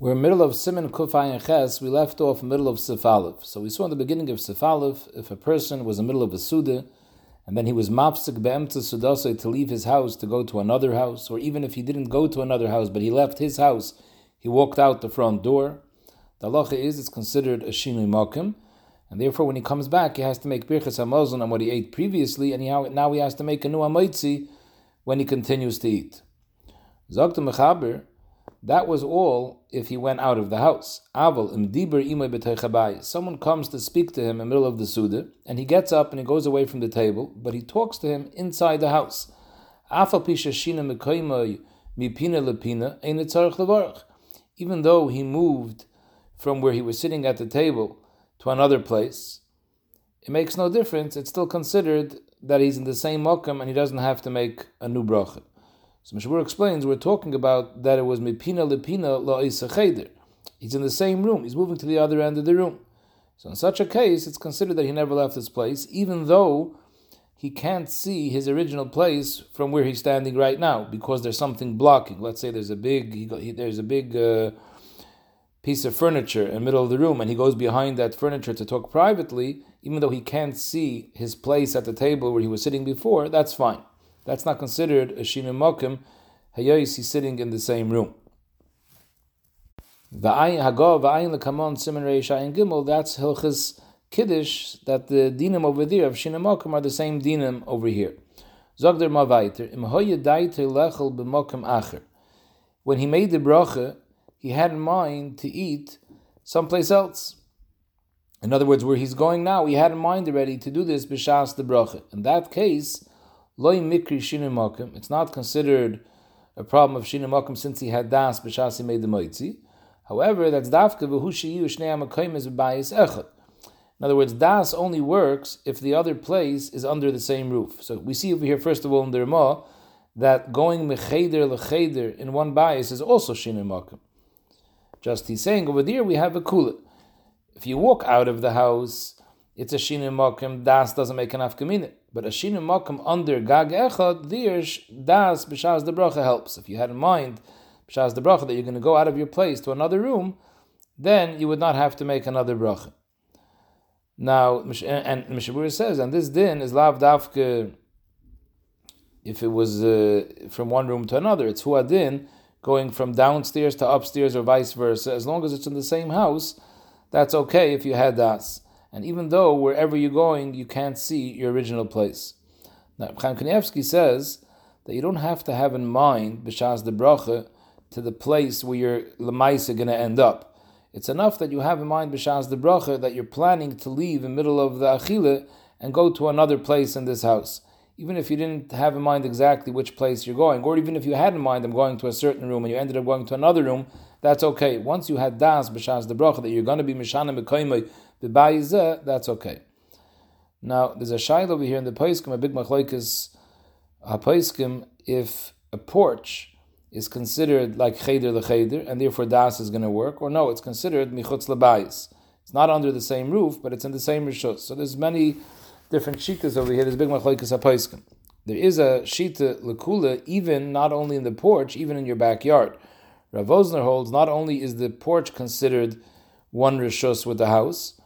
We're in the middle of Simon Kufay and Ches. We left off middle of Sifalev. So we saw in the beginning of Sifalev, if a person was in the middle of a Suda, and then he was mapsik be'emtza sudase to leave his house to go to another house, or even if he didn't go to another house, but he left his house, he walked out the front door. The halacha is it's considered a shinui makim, and therefore when he comes back, he has to make birchas hamazon on what he ate previously, and he, now he has to make a new amaitzi when he continues to eat. Zogta mechaber, that was all if he went out of the house. Aval Someone comes to speak to him in the middle of the Suda, and he gets up and he goes away from the table, but he talks to him inside the house. Even though he moved from where he was sitting at the table to another place, it makes no difference. It's still considered that he's in the same mokum and he doesn't have to make a new bracha. So Mishmur explains we're talking about that it was mipina lepina la cheder. He's in the same room. He's moving to the other end of the room. So in such a case, it's considered that he never left his place, even though he can't see his original place from where he's standing right now because there's something blocking. Let's say there's a big he, he, there's a big uh, piece of furniture in the middle of the room, and he goes behind that furniture to talk privately. Even though he can't see his place at the table where he was sitting before, that's fine. That's not considered a shinu mokim. Hayos, he's sitting in the same room. V'ayin hagov v'ayin lekamon simen reisha and gimel. That's hilchas kiddush that the dinim over there of shinu mokim are the same dinim over here. Zogder mavaiter im hoyedaiter lechel b'mokim acher. When he made the bracha, he had in mind to eat someplace else. In other words, where he's going now, he had in mind already to do this b'shas the bracha. In that case, loy mikri shinu It's not considered a problem of shinu makim since he had das b'shas he made the moitzi. However, that's dafka v'hu sheyu shnei hamakim is b'bayis echad. In other words, das only works if the other place is under the same roof. So we see over here, first of all, in the Ramah, that going mecheder lecheder in one bias is also shinu makim. Just he's saying over there we have a kula. If you walk out of the house, it's a shinu makim. Das doesn't make enough kamina. But a shinu makom under gag echad, there das b'shaz the bracha helps. If you had in mind b'shaz the bracha that you're going to go out of your place to another room, then you would not have to make another bracha. Now, and Mishabura says, and this din is lav dafke. If it was uh, from one room to another, it's huadin going from downstairs to upstairs or vice versa. As long as it's in the same house, that's okay if you had das and even though wherever you're going, you can't see your original place. Now, Chaim Kanievsky says that you don't have to have in mind b'shas the bracha to the place where your lemaisa going to end up. It's enough that you have in mind b'shas the bracha that you're planning to leave in the middle of the achile and go to another place in this house. Even if you didn't have in mind exactly which place you're going, or even if you had in mind I'm going to a certain room and you ended up going to another room, that's okay. Once you had das b'shas the bracha that you're going to be mishana mekayimai the bayizeh, that's okay. Now, there's a shail over here in the Paiskim, a big machlokes a Paiskim, if a porch is considered like cheder lecheder, and therefore das is going to work, or no, it's considered michutz lebayis. It's not under the same roof, but it's in the same rishus. So there's many different shitas over here. There's big machlokes a Paiskim. There is a shita lekula, even not only in the porch, even in your backyard. Rav Wosner holds not only is the porch considered one rishus with the house,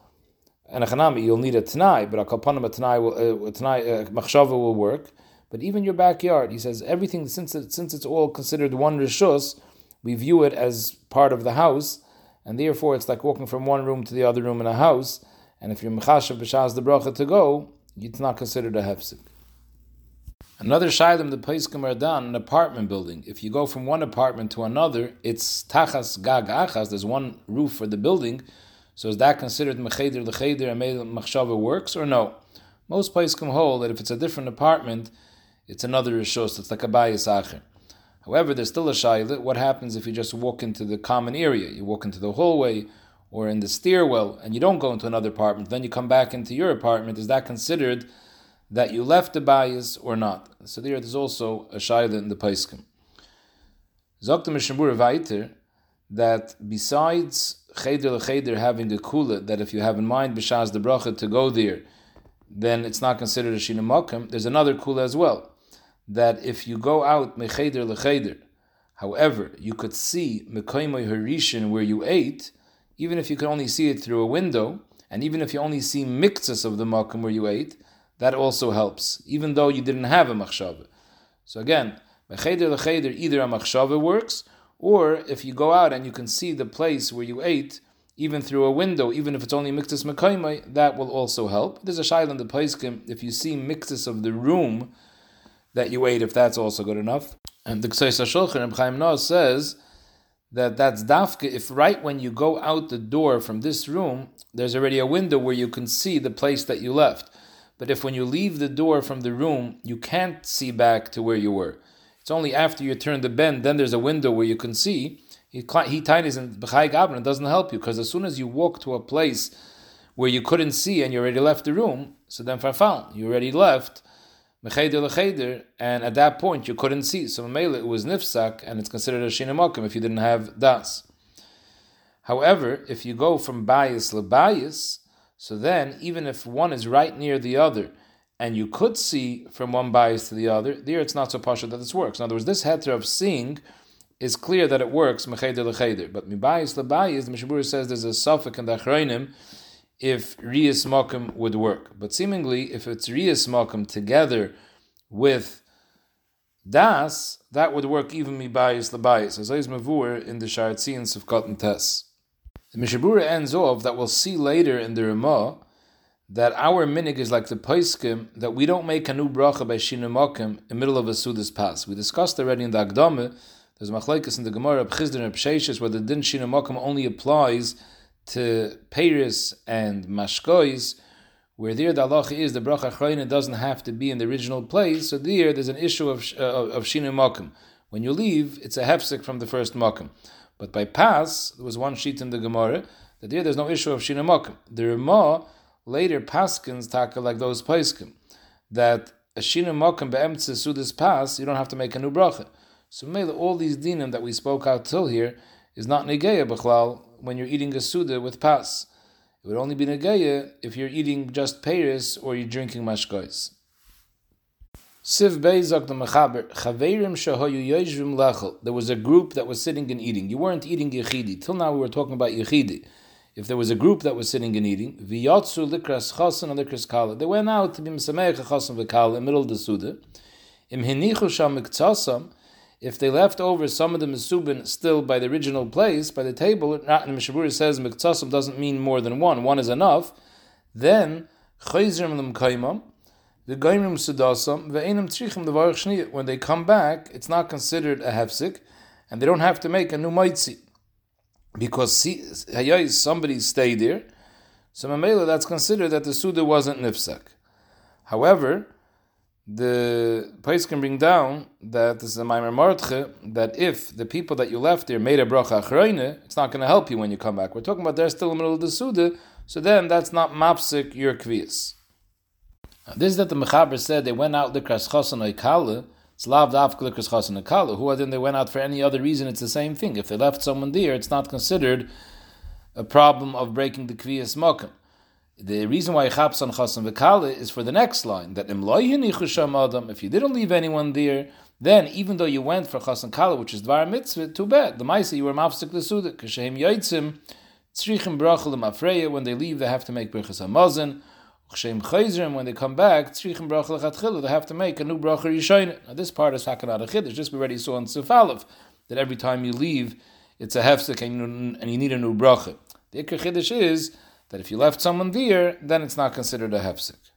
and a chanami, you'll need a tanai, but a kalpanim a tanai will uh, a uh, machshava will work. But even your backyard, he says everything since it, since it's all considered one rishus, we view it as part of the house, and therefore it's like walking from one room to the other room in a house. And if you're mechashav b'shaz the bracha to go, it's not considered a hefsek. Another shaylim the Paiskim are done, an apartment building. If you go from one apartment to another, it's tachas gag achas. There's one roof for the building, so is that considered mecheder lecheder and made machshava works or no? Most places come hold that if it's a different apartment, it's another rishos. It's like a bayis acher. However, there's still a shayla. What happens if you just walk into the common area? You walk into the hallway or in the stairwell, and you don't go into another apartment. Then you come back into your apartment. Is that considered that you left the bias or not? So there, there's also a shayla in the paiskim. Zokta Mishnah weiter that besides cheder cheder having a kula, that if you have in mind b'shaz the bracha to go there, then it's not considered a shina There's another kula as well, that if you go out mecheder lecheder, However, you could see Mekoimoy Harishin where you ate, even if you could only see it through a window, and even if you only see mixes of the makom where you ate, that also helps, even though you didn't have a machshava. So again, Mecheder lecheder, either a machshava works, or if you go out and you can see the place where you ate, even through a window, even if it's only mixes mekaimai, that will also help. There's a shaila in the paiskim, if you see mixes of the room that you ate, if that's also good enough. And the Ksais HaShulchan, Chaim Naeh says that that's dafka if right when you go out the door from this room, there's already a window where you can see the place that you left. But if when you leave the door from the room, you can't see back to where you were, it's only after you turn the bend, then there's a window where you can see. He tinies and b'chai gabran doesn't help you because as soon as you walk to a place where you couldn't see and you already left the room, so then farfal, you already left mecheder lecheder, and at that point you couldn't see. So mele it was nifsak, and it's considered a shinamokim if you didn't have das. However, if you go from bias to bias, so then even if one is right near the other, and you could see from one bias to the other, there it's not so pasha that this works. In other words, this heter of seeing is clear that it works mecheder lecheder. But mibayis lebayis, the Mishabura says there's a suffix in the achroinim if Riyas Mokum would work. But seemingly, if it's Riyas Mokum together with Das, that would work even mi bias the bias, as is mavur in the Sharatzians of Cotton Tess. The Mishabura ends off that we'll see later in the Ramah that our minig is like the Paiskim, that we don't make a new bracha by Shinamokim in the middle of a Sudas pass. We discussed already in the Agdame, there's machlekes in the Gemara of Chizdir and where the din Shinamokim only applies to Paris and Mashkois, where there the halacha is the bracha achrayna doesn't have to be in the original place. So there, there's an issue of uh, of shinu makom. When you leave, it's a hefsek from the first makom. But by pass, there was one sheet in the Gemara that there there's no issue of shinu makom. The Ramah later paskins taka like those paiskim that a shinu makom be'emtze sudas pass, you don't have to make a new bracha. So maybe all these dinim that we spoke out till here is not negeya b'chlal when you're eating a suda with pas. It would only be negaya if you're eating just peiris or you're drinking mashkois. Siv Beizak the Mechaber, Chaverim Shahoyu Yeshvim Lechel. There was a group that was sitting and eating. You weren't eating Yechidi. Till now we were talking about Yechidi. If there was a group that was sitting and eating, Likras Chasen and Likras Kala. They went out to be Mesameach Chasen V'Kala in middle of the Suda. Im Hinichu Sham if they left over some of the mesubin still by the original place, by the table, not in Mishabura says miktasim doesn't mean more than one, one is enough, then chayzrim lim the gaimrim sudasam, ve'enim trichim the When they come back, it's not considered a hefsik, and they don't have to make a new maitzi. Because somebody stayed there, so mamela that's considered that the suda wasn't nifsak. However, the place can bring down that this is a Maimer Mordche, that if the people that you left there made a bracha achreine, it's not going to help you when you come back. We're talking about they're still in the middle of the Suda, so then that's not mapsik your kvias. This is that the Mechaber said they went out likras chosan oikale, it's lav daf chosan oikale. Who then they went out for any other reason, it's the same thing. If they left someone there, it's not considered a problem of breaking the kvias mokum. The reason why Chaps on V'Kale is for the next line, that Adam, if you didn't leave anyone there, then even though you went for Chasan Kale, which is Dvar Mitzvah, too bad. The Maisa, you were Mafsik L'Suda, Kashem Yoitzim, Tzrichim Brachel Afreya, when they leave, they have to make Birchas HaMazin, When they come back, they have to make a new Bracha Yishayin. Now this part is Hakanat Achid, just we already saw in Sufalev, that every time you leave, it's a hefsek and you need a new bracha. The Ikar Chiddush is that if you left someone there, then it's not considered a hefsek.